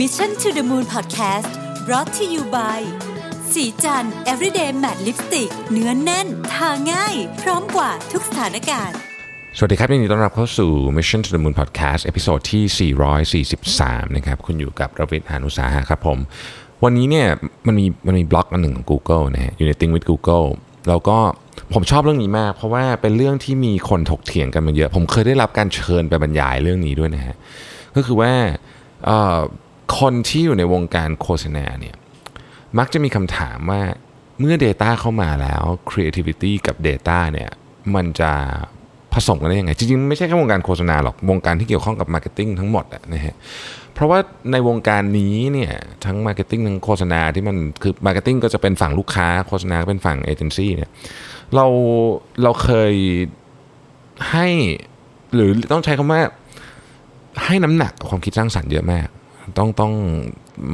Mission to the Moon Podcast brought to you by ศรีจันทร์ everyday matte lipstick เนื้อแน่น ทาง่าย พร้อมกับทุกสถานการณ์ สวัสดีครับยินดีต้อนรับเข้าสู่ Mission to the Moon Podcast episode ที่ 443 นะครับ คุณอยู่กับรวิศ หาญอุตสาหะครับผม วันนี้เนี่ยมันมีมันมีบล็อกอันหนึ่งของ Google นะฮะอยู่ใน Think with Google แล้วก็ผมชอบเรื่องนี้มาก เพราะว่าเป็นเรื่องที่มีคนถกเถียงกันมาเยอะ ผมเคยได้รับการเชิญไปบรรยายเรื่องนี้ด้วยนะฮะก็คือว่า คนที่อยู่ในวงการโฆษณาเนี่ยมักจะมีคำถามว่าเมื่อ Data เข้ามาแล้ว Creativity กับ Data เนี่ยมันจะผสมกันได้ยังไง จริงๆ ไม่ใช่แค่วงการโฆษณาหรอก วงการที่เกี่ยวข้องกับ Marketing ทั้งหมดนะฮะเพราะว่าในวงการนี้เนี่ยทั้ง Marketing ทั้งโฆษณาที่มันคือ Marketing ก็จะเป็นฝั่งลูกค้าโฆษณาก็เป็นฝั่งเอเจนซี่เนี่ยเราเราเคยให้หรือต้องใช้คำว่าให้น้ำหนักความคิดสร้างสรรค์เยอะมาก ต้องต้อง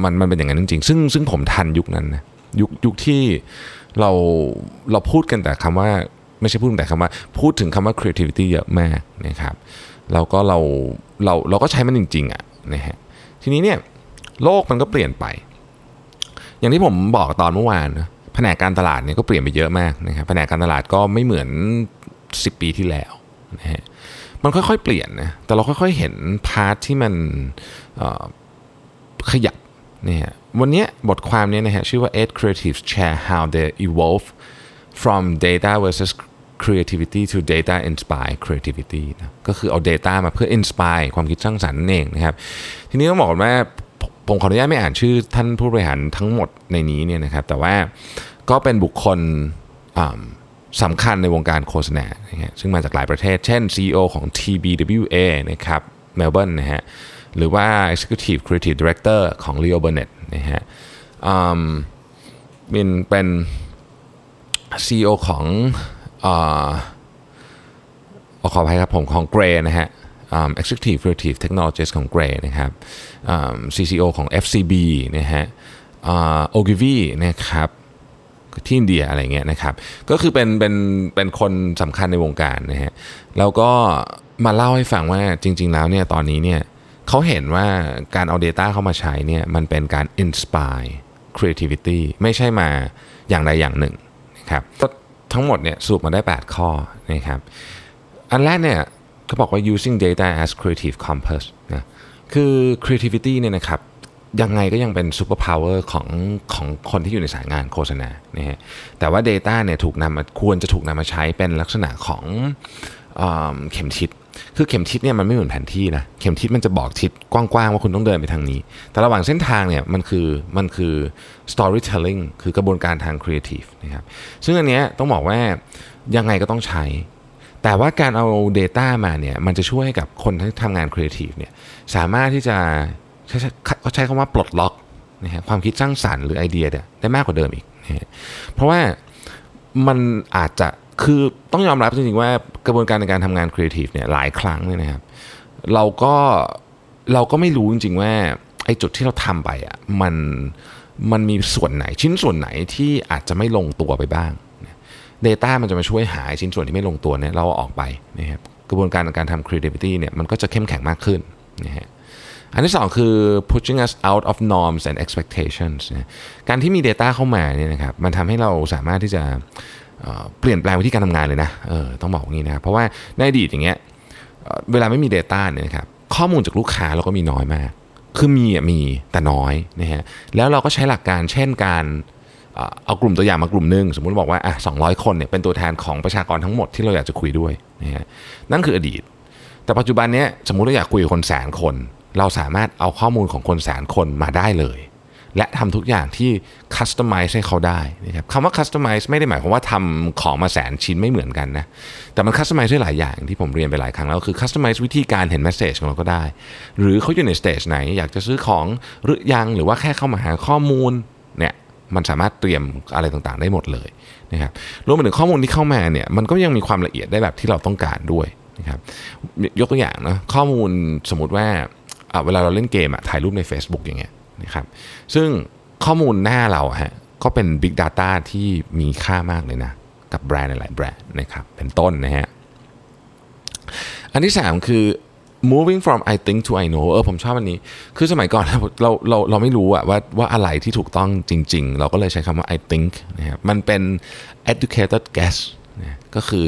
มันมันเป็นอย่างนั้นจริงๆซึ่งซึ่งผมทันยุคนั้นนะยุคยุคที่เราเราพูดกันแต่คำว่าไม่ใช่พูดแต่คำว่า พูดถึงคำว่า creativity เยอะมากนะครับแล้วก็เราเราเราก็ใช้มันจริงๆอะนะฮะทีนี้เนี่ยโลกมันก็เปลี่ยนไป อย่างที่ผมบอกตอนเมื่อวานนะแผนกการตลาดเนี่ยก็เปลี่ยนไปเยอะมากนะครับแผนกการตลาดก็ไม่เหมือน 10 ปีที่แล้วนะฮะมันค่อยๆเปลี่ยนนะแต่เราค่อยๆเห็น part ที่มันขยับเนี่ยวันนี้บทความนี้นะฮะชื่อว่า eight creatives share how they evolve from data versus creativity to data inspire creativity นะก็คือเอา data มาเพื่อ inspire ความคิดสร้างสรรค์นั่นเองนะครับ ทีนี้ต้องบอกว่าผมขออนุญาตไม่อ่านชื่อท่านผู้บริหารทั้งหมดในนี้เนี่ยนะครับ แต่ว่าก็เป็นบุคคลสำคัญในวงการโฆษณานะฮะซึ่งมาจากหลายประเทศ เช่น CEO ของ TBWA นะครับเมลเบิร์นนะฮะ หรือว่า Executive Creative Director ของ Leo Burnett นะฮะมเป็นเป็น CEO ของอขออภัยครับผมของ Gray นะฮะอืม Executive Creative Technologist ของ Gray นะครับ CCO ของ FCB นะฮะอ่า Ogilvy นะครับที่อินเดียอะไรเงี้ยนะครับ ก็คือเป็นเป็นเป็นคนสำคัญในวงการนะฮะแล้วก็มาเล่าให้ฟังว่าจริง ๆ แล้วเนี่ยตอนนี้เนี่ย เขาเห็นว่าการเอา Data เข้ามาใช้เนี่ยมันเป็นการ inspire creativity ไม่ใช่มาอย่างใดอย่างหนึ่งนะครับทั้งหมดเนี่ยสรุปมาได้ 8 ข้อนะครับอันแรกเนี่ยเขาบอกว่า using data as creative compass นะคือ creativity เนี่ยนะครับยังไงก็ยังเป็น superpower ของของคนที่อยู่ในสายงานโฆษณานะฮะแต่ว่า Data เนี่ยถูกนำมาควรจะถูกนำมาใช้เป็นลักษณะของเออเข็มทิศ คือเข็มทิศเนี่ยมันไม่เหมือนแผนที่นะเข็มทิศมันจะบอกทิศกว้างๆว่าคุณต้องเดินไปทางนี้ แต่ระหว่างเส้นทางเนี่ยมันคือมันคือ storytelling คือกระบวนการทาง creative นะครับซึ่งอันเนี้ยต้องบอกว่ายังไงก็ต้องใช้ แต่ว่าการเอา Data มาเนี่ยมันจะช่วยให้กับคนที่ทำงาน Creative เนี่ยสามารถที่จะใช้เขาใช้คำว่าปลดล็อกนะฮะความคิดสร้างสรรค์หรือไอเดียเนี่ยได้มากกว่าเดิมอีกนะเพราะว่ามันอาจจะ คือต้องยอมรับจริงๆว่ากระบวนการในการทำงาน Creative เนี่ยหลายครั้งเนี่ยนะครับเราก็เราก็ไม่รู้จริงๆว่าไอ้จุดที่เราทำไปอะมันมันมีส่วนไหนชิ้นส่วนไหนที่อาจจะไม่ลงตัวไปบ้าง Data มันจะมาช่วยหาชิ้นส่วนที่ไม่ลงตัวเนี่ยเราอออกไปนะครับกระบวนการในการทำ creativity เนี่ยมันก็จะเข้มแข็งมากขึ้นนะฮะอันที่สองคือ pushing us out of norms and expectations นะการที่มี Data เข้ามาเนี่ยนะครับมันทำให้เราสามารถที่จะ เปลี่ยนแปลงวิธีการทำงานเลยนะเออต้องบอกงี้นะเพราะว่าในอดีตอย่างเงี้ยเเวลาไม่มี Data เนี่ยนะครับข้อมูลจากลูกค้าเราก็มีน้อยมาก คือมีอะมีแต่น้อยนะฮะแล้วเราก็ใช้หลักการเช่นการเอ่อเอากลุ่มตัวอย่างมากลุ่มหนึ่งสมมุติบอกว่าอะ200 คนเนี่ยเป็นตัวแทนของประชากรทั้งหมดที่เราอยากจะคุยด้วยนะฮะนั่นคืออดีต แต่ปัจจุบันเนี้ยสมมุติเราอยากคุยกับคนแสนคน เราสามารถเอาข้อมูลของคนแสนคนมาได้เลย และทำทุกอย่างที่ customize ให้เขาได้นะครับคำว่า customize ไม่ได้หมายความว่าทำของมาแสนชิ้นไม่เหมือนกันนะ แต่มัน customize ได้หลายอย่างที่ผมเรียนไปหลายครั้งแล้ว คือ customize วิธีการเห็น message ของเราก็ได้ หรือเขาอยู่ใน stage ไหน อยากจะซื้อของหรือยังหรือว่าแค่เข้ามาหาข้อมูลเนี่ยมันสามารถเตรียมอะไรต่างๆ ได้หมดเลยนะครับรวมไปถึงข้อมูลที่เข้ามาเนี่ยมันก็ยังมีความละเอียดได้แบบที่เราต้องการด้วยนะครับยกตัวอย่างนะข้อมูลสมมติว่าเวลาเราเล่นเกมอะถ่ายรูปใน Facebook อย่างเงี้ย นะครับ ซึ่งข้อมูลหน้าเราฮะก็เป็น Big Data ที่มีค่ามากเลยนะ กับแบรนด์หลายแบรนด์นะครับ เป็นต้นนะฮะ อันที่ 3 คือ moving from I think to I know เออผมชอบอันนี้ คือสมัยก่อนเราเราเราไม่รู้อะว่าว่าอะไรที่ถูกต้องจริง ๆ เราก็เลยใช้คำว่า I think นะครับมันเป็น educated guess นะก็คือ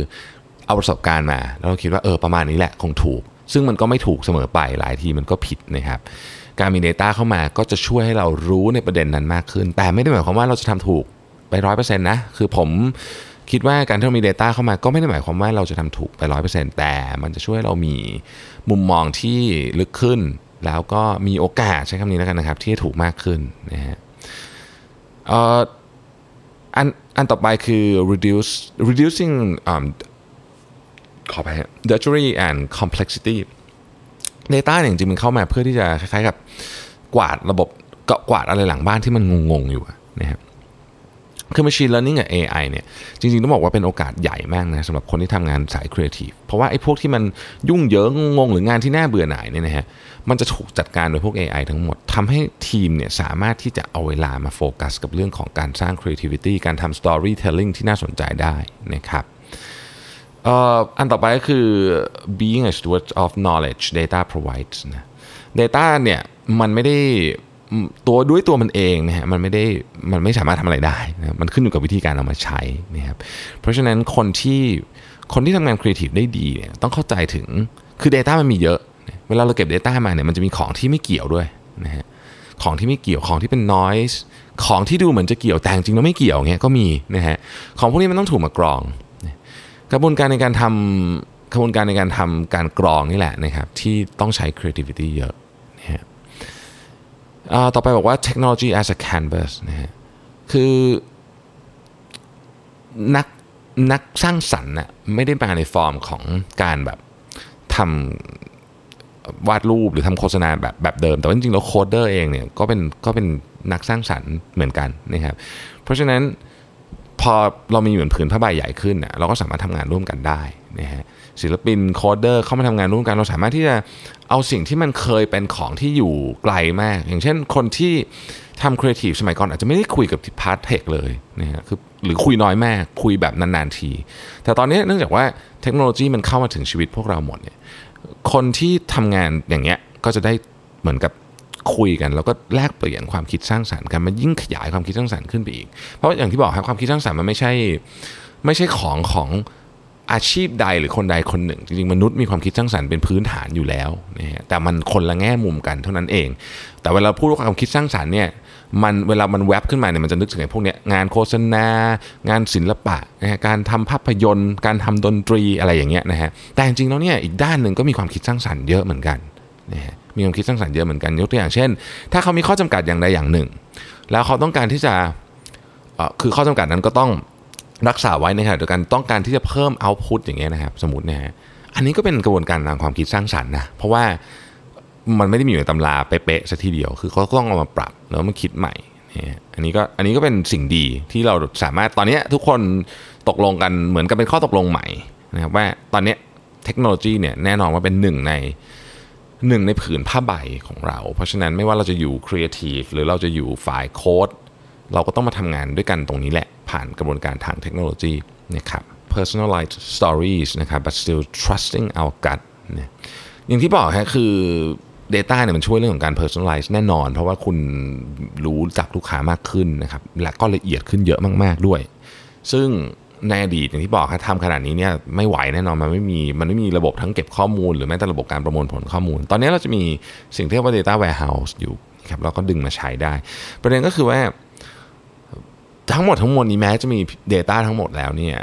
เอาประสบการณ์มา แล้วเราคิดว่าเออประมาณนี้แหละคงถูก ซึ่งมันก็ไม่ถูกเสมอไปหลายทีมันก็ผิดนะครับ การมี Data เข้ามาก็จะช่วยให้เรารู้ในประเด็นนั้นมากขึ้น แต่ไม่ได้หมายความว่าเราจะทำถูกไปร้อยเปอร์เซ็นต์นะ คือผมคิดว่าการที่เรามี Data เข้ามาก็ไม่ได้หมายความว่าเราจะทำถูกไปร้อยเปอร์เซ็นต์แต่มันจะช่วยให้เรามีมุมมองที่ลึกขึ้น แล้วก็มีโอกาสใช้คำนี้แล้วกันนะครับ ที่จะถูกมากขึ้นนะฮะอันอันต่อไปคือ reduce reducing um, ขอไป dirty and complexity Data เนี่ยจริงๆมันเข้ามาเพื่อที่จะคล้ายๆกับกวาดระบบกวาดอะไรหลังบ้านที่มันงงๆอยู่นะครับคือ machine learning กับ AI เนี่ยจริงๆ ต้องบอกว่าเป็นโอกาสใหญ่มากนะสำหรับคนที่ทำงานสาย creative เพราะว่าไอ้พวกที่มันยุ่งเหยิงงงๆหรืองานที่น่าเบื่อหน่ายเนี่ยนะฮะมันจะถูกจัดการโดยพวก AI ทั้งหมดทำให้ทีมเนี่ยสามารถที่จะเอาเวลามาโฟกัสกับเรื่องของการสร้าง creativity การทำ storytelling ที่น่าสนใจได้นะครับ อันต่อไปก็คือ being a steward of knowledge data provides นะ data เนี่ยมันไม่ได้ตัวด้วยตัวมันเองนะฮะมันไม่ได้มันไม่สามารถทำอะไรได้นะมันขึ้นอยู่กับวิธีการเอามาใช้นะครับเพราะฉะนั้นคนที่คนที่ทำงานครีเอทีฟได้ดีเนี่ยต้องเข้าใจถึงคือ Data มันมีเยอะ เวลาเราเก็บ Data มาเนี่ยมันจะมีของที่ไม่เกี่ยวด้วยนะฮะของที่ไม่เกี่ยวของที่เป็น noise ของที่ดูเหมือนจะเกี่ยวแต่จริงแล้วไม่เกี่ยวเงี้ยก็มีนะฮะของพวกนี้มันต้องถูกมากรอง กระบวนการในการทำกระบวนการในการทำการกรองนี่แหละนะครับที่ต้องใช้ creativity เยอะนะฮะต่อไปบอกว่า technology as a canvas นะฮะคือนักนักสร้างสรรค์น่ะไม่ได้มาในฟอร์มของการแบบทำวาดรูปหรือทำโฆษณาแบบแบบเดิม แต่ว่าจริงๆแล้วโคดเดอร์เองเนี่ยก็เป็นก็เป็นนักสร้างสรรค์เหมือนกันนะครับเพราะฉะนั้น พอเรามีเหมือนผืนผ้าใบใหญ่ขึ้นน่ะเราก็สามารถทำงานร่วมกันได้นะฮะศิลปิน coder เข้ามาทำงานร่วมกันเราสามารถที่จะเอาสิ่งที่มันเคยเป็นของที่อยู่ไกลมาก อย่างเช่นคนที่ทำครีเอทีฟสมัยก่อนอาจจะไม่ได้คุยกับ part tech เลยนะฮะคือหรือคุยน้อยมากคุยแบบนานๆที แต่ตอนนี้เนื่องจากว่าเทคโนโลยีมันเข้ามาถึงชีวิตพวกเราหมดเนี่ยคนที่ทำงานอย่างเงี้ยก็จะได้เหมือนกับ คุยกัน แล้วก็แลกเปลี่ยนความคิดสร้างสรรค์กันมันยิ่งขยายความคิดสร้างสรรค์ขึ้นไปอีก เพราะอย่างที่บอกครับความคิดสร้างสรรค์มันไม่ใช่ไม่ใช่ของของอาชีพใดหรือคนใดคนหนึ่ง จริงๆมนุษย์มีความคิดสร้างสรรค์เป็นพื้นฐานอยู่แล้วนะฮะแต่มันคนละแง่มุมกันเท่านั้นเอง แต่เวลาพูดว่าความคิดสร้างสรรค์เนี่ยมันเวลามันแวบขึ้นมาเนี่ยมันจะนึกถึงไอ้พวกเนี้ยงานโฆษณา งานศิลปะนะฮะการทำภาพยนตร์ การทำดนตรีอะไรอย่างเงี้ยนะฮะแต่จริงๆแล้วเนี่ยอีกด้านหนึ่งก็มีความคิดสร้างสรรค์เยอะเหมือนกัน นะฮะมีความคิดสร้างสรรค์เยอะเหมือนกันยกตัวอย่างเช่น ถ้าเขามีข้อจำกัดอย่างใดอย่างหนึ่ง แล้วเขาต้องการที่จะคือข้อจำกัดนั้นก็ต้องรักษาไว้ในขณะเดียวกันต้องการที่จะเพิ่มเอาต์พุตอย่างเงี้ยนะครับสมมตินะฮะอันนี้ก็เป็นกระบวนการทางความคิดสร้างสรรค์นะเพราะว่ามันไม่ได้มีอยู่ในตำราเป๊ะๆซะทีเดียว คือเขาต้องเอามาปรับแล้วมาคิดใหม่อันนี้ก็อันนี้ก็เป็นสิ่งดีที่เราสามารถตอนนี้ทุกคนตกลงกันเหมือนกับเป็นข้อตกลงใหม่นะครับว่าตอนนี้เทคโนโลยีเนี่ยแน่นอนว่าเป็นหนึ่งใน หนึ่งในผืนผ้าใบของเรา เพราะฉะนั้นไม่ว่าเราจะอยู่ครีเอทีฟหรือเราจะอยู่ฝ่ายโค้ดเราก็ต้องมาทำงานด้วยกันตรงนี้แหละ ผ่านกระบวนการทางเทคโนโลยีนะครับ personalized stories นะครับ but still trusting our gut นี่ยอย่างที่บอกฮะคือ Data เนี่ยมันช่วยเรื่องของการ personalize แน่นอน เพราะว่าคุณรู้จักลูกค้ามากขึ้นนะครับ และก็ละเอียดขึ้นเยอะมาก ๆ ด้วย ซึ่ง ในอดีตอย่างที่บอกครับทำขนาดนี้เนี่ยไม่ไหวแน่นอนมันไม่มีมันไม่มีระบบทั้งเก็บข้อมูล หรือแม้แต่ระบบการประมวลผลข้อมูล ตอนนี้เราจะมีสิ่งที่เรียกว่า data warehouse อยู่ครับเราก็ดึงมาใช้ได้ ประเด็นก็คือว่าทั้งหมดทั้งมวลนี้แม้จะมี Data ทั้งหมดแล้วเนี่ย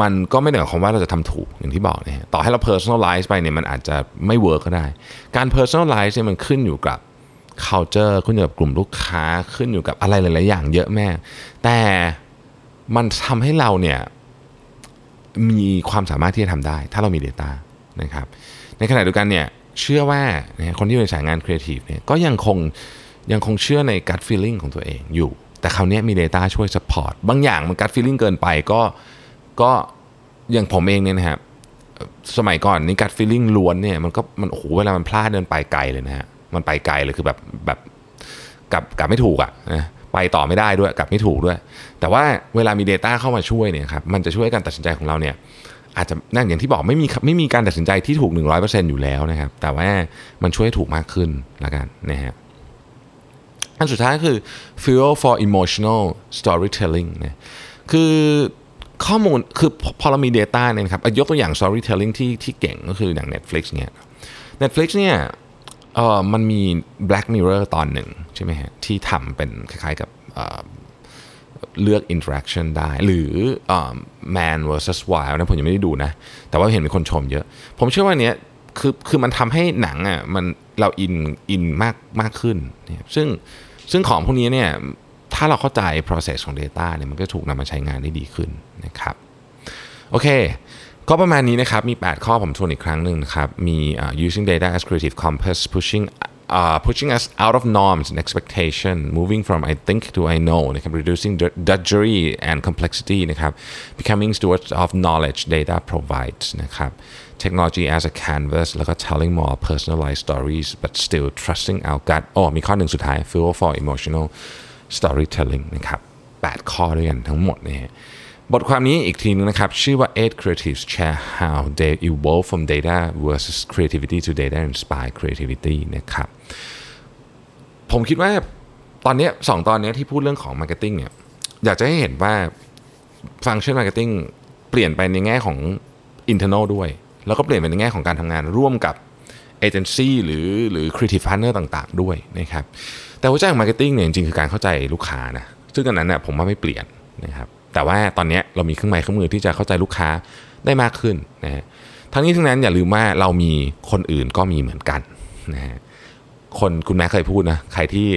มันก็ไม่ได้หมายความว่าเราจะทำถูกอย่างที่บอกเนี่ยต่อให้เรา personalize ไปเนี่ยมันอาจจะไม่เวิร์กก็ได้ การ personalize เนี่ยมันขึ้นอยู่กับ culture ขึ้นอยู่กับกลุ่มลูกค้าขึ้นอยู่กับอะไรหลาย ๆ อย่างเยอะแม่ แต่มันทำให้เราเนี่ย มีความสามารถที่จะทำได้ ถ้าเรามี Data นะครับในขณะเดียวกันเนี่ยเชื่อว่าคนที่อยู่ในสายงานครีเอทีฟเนี่ยก็ยังคงยังคงเชื่อใน gut feeling ของตัวเองอยู่ แต่คราวนี้มี Data ช่วย support บางอย่างมันกัดฟีลลิ่งเกินไปก็ก็อย่างผมเองเนี่ยนะครับสมัยก่อนนี่กัดฟีลลิ่งล้วนเนี่ยมันก็มันโอ้โหเวลามันพลาดเดินไปไกลเลยนะฮะมันไปไกลเลยคือแบบแบบกลับกลับไม่ถูกอะ่ะ ไปต่อไม่ได้ด้วยกลับไม่ถูกด้วย แต่ว่าเวลามี Data เข้ามาช่วยเนี่ยครับมันจะช่วยการตัดสินใจของเราเนี่ยอาจจะนั่นอย่างที่บอกไม่มีไม่มีการตัดสินใจที่ถูก 100%อยู่แล้วนะครับ แต่ว่ามันช่วยให้ถูกมากขึ้นละกันนะฮะอันสุดท้ายคือ fuel for emotional storytelling นะคือข้อมูลคือพอเรามี Data เนี่ยครับยกตัวอย่าง storytelling ที่ที่เก่งก็คืออย่าง Netflix เนี่ย Netflix เนี่ย เออมันมี Black Mirror ตอนหนึ่งใช่ไหมฮะที่ทำเป็นคล้ายๆกับเลือก interaction ได้ หรือ man versus wild นะผมยังไม่ได้ดูนะ แต่ว่าเห็นมีคนชมเยอะ ผมเชื่อว่าเนี้ยคือคือมันทำให้หนังอะมันเราอินอินมากมากขึ้นเนี่ยซึ่งซึ่งของพวกนี้เนี่ยถ้าเราเข้าใจ process ของ Data เนี่ยมันก็ถูกนำมาใช้งานได้ดีขึ้นนะครับ โอเค ก็ประมาณนี้นะครับ มี 8 ข้อผมทวนอีกครั้งหนึ่งนะครับมี uh, using data as creative compass pushing uh, pushing us out of norms and expectation moving from I think to I know นะครับ reducing drudgery and complexity นะครับ becoming stewards of knowledge data provides นะครับ technology as a canvas แล้วก็ telling more personalized stories but still trusting our gut โอ้มีข้อหนึ่งสุดท้าย fuel for emotional storytelling นะครับ 8 ข้อด้วยกันทั้งหมดนะฮะ บทความนี้อีกทีนึงนะครับ ชื่อว่า eight creatives share how they evolve from data versus creativity to data inspired creativity นะครับ ผมคิดว่าตอนนี้สองตอนนี้ที่พูดเรื่องของ marketing เนี่ย อยากจะให้เห็นว่าฟังก์ชัน marketing เปลี่ยนไปในแง่ของ internal ด้วย แล้วก็เปลี่ยนไปในแง่ของการทำงานร่วมกับเอเจนซี่หรือหรือ creative partner ต่างๆ ด้วยนะครับแต่หัวใจของ marketing เนี่ยจริงๆ คือการเข้าใจลูกค้านะซึ่งอันนั้นเนี่ยผมว่าไม่เปลี่ยนนะครับ แต่ว่าตอนนี้เรามีเครื่องไม้เครื่องมือที่จะเข้าใจลูกค้าได้มากขึ้นนะฮะทั้งนี้ทั้งนั้นอย่าลืมว่าเรามีคนอื่นก็มีเหมือนกันนะฮะคนคุณแม่เคยพูดนะใครที่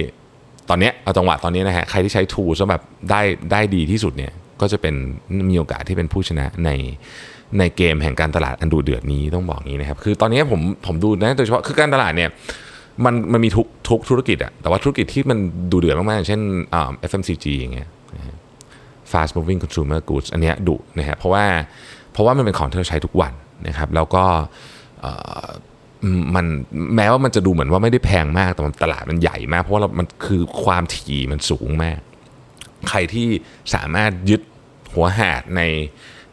ตอนนี้เอาจังหวะตอนนี้นะฮะใครที่ใช้ทูซะแบบได้ได้ดีที่สุดเนี่ยก็จะเป็นมีโอกาสที่เป็นผู้ชนะในในเกมแห่งการตลาดอันดูเดือดนี้ต้องบอกงี้นะครับคือตอนนี้ผมผมดูนะโดยเฉพาะคือการตลาดเนี่ยมันมันมีทุกทุกธุรกิจอะแต่ว่าธุรกิจที่มันดูเดือดมากๆเช่น FMCG อย่างเงี้ย fast moving consumer goods อันนี้ดุนะครับเพราะว่าเพราะว่ามันเป็นของที่เราใช้ทุกวันนะครับแล้วก็มันแม้ว่ามันจะดูเหมือนว่าไม่ได้แพงมากแต่ตลาดมันใหญ่มาก เพราะว่ามันคือความถี่มันสูงมาก ใครที่สามารถยึดหัวหาดใน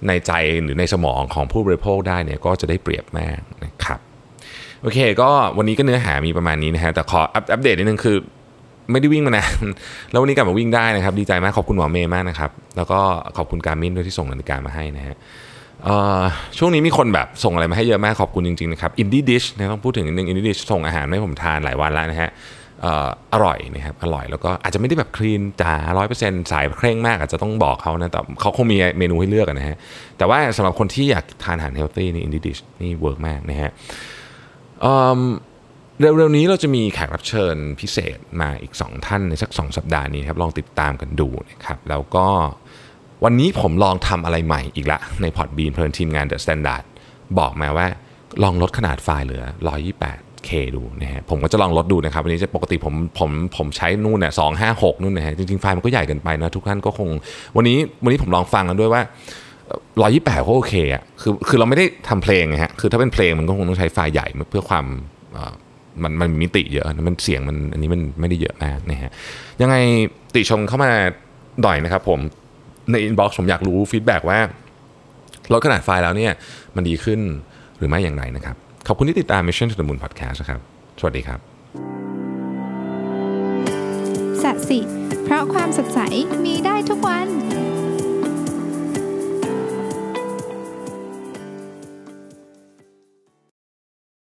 ในใจหรือในสมองของผู้บริโภคได้เนี่ยก็จะได้เปรียบมากนะครับโอเค ก็วันนี้ก็เนื้อหามีประมาณนี้นะฮะแต่ขออัปเดตนิดนึงคือ ไม่ได้วิ่งมานานแล้ววันนี้กลับมาวิ่งได้นะครับ ดีใจมากขอบคุณหมอเมย์มากนะครับ แล้วก็ขอบคุณการมินด้วยที่ส่งนาฬิกามาให้นะฮะช่วงนี้มีคนแบบส่งอะไรมาให้เยอะมากขอบคุณจริงๆนะครับ Indy Dish นะต้องพูดถึงนิดนึง Indy Dish ส่งอาหารให้ผมทานหลายวันแล้วนะฮะอร่อยนะครับอร่อยแล้วก็อาจจะไม่ได้แบบ clean จ๋าร้อยเปอร์เซ็นต์สายเคร่งมากอาจจะต้องบอกเขานะแต่เขาคงมีเมนูให้เลือกนะฮะแต่ว่าสำหรับคนที่อยากทานอาหาร healthy นี่ Indy Dish นี่ work มากนะฮะ เร็วๆนี้เราจะมีแขกรับเชิญพิเศษมาอีก 2 ท่านในสัก 2 สัปดาห์นี้ครับลองติดตามกันดูนะครับแล้วก็วันนี้ผมลองทำอะไรใหม่อีกละในพอร์ตบีนเพลินทีมงาน The Standard บอกมาว่าลองลดขนาดไฟล์เหลือ 128K ดูนะฮะผมก็จะลองลดดูนะครับ วันนี้จะปกติผมผมผมใช้นู่นเนี่ยสองห้าหกนู่นนะฮะจริงๆ ไฟล์มันก็ใหญ่เกินไปนะทุกท่านก็คง วันนี้วันนี้ผมลองฟังกันด้วยว่าร้อยยี่แปดก็โอเคอะคือคือเราไม่ได้ทำเพลงนะฮะคือถ้าเป็นเพลงมันก็คงต้องใช้ไฟล์ใหญ่เพื่อความ มันมันมิติเยอะมันเสียงมันอันนี้มันไม่ได้เยอะมากนะฮะยังไงติชมเข้ามาหน่อยนะครับผมใน inbox ผมอยากรู้ feedback ว่าลดขนาดไฟล์แล้วเนี่ยมันดีขึ้นหรือไม่อย่างไรนะครับ ขอบคุณที่ติดตาม Mission to the Moon Podcast นะครับ สวัสดีครับสัสิ เพราะความสดใสมีได้ทุกวัน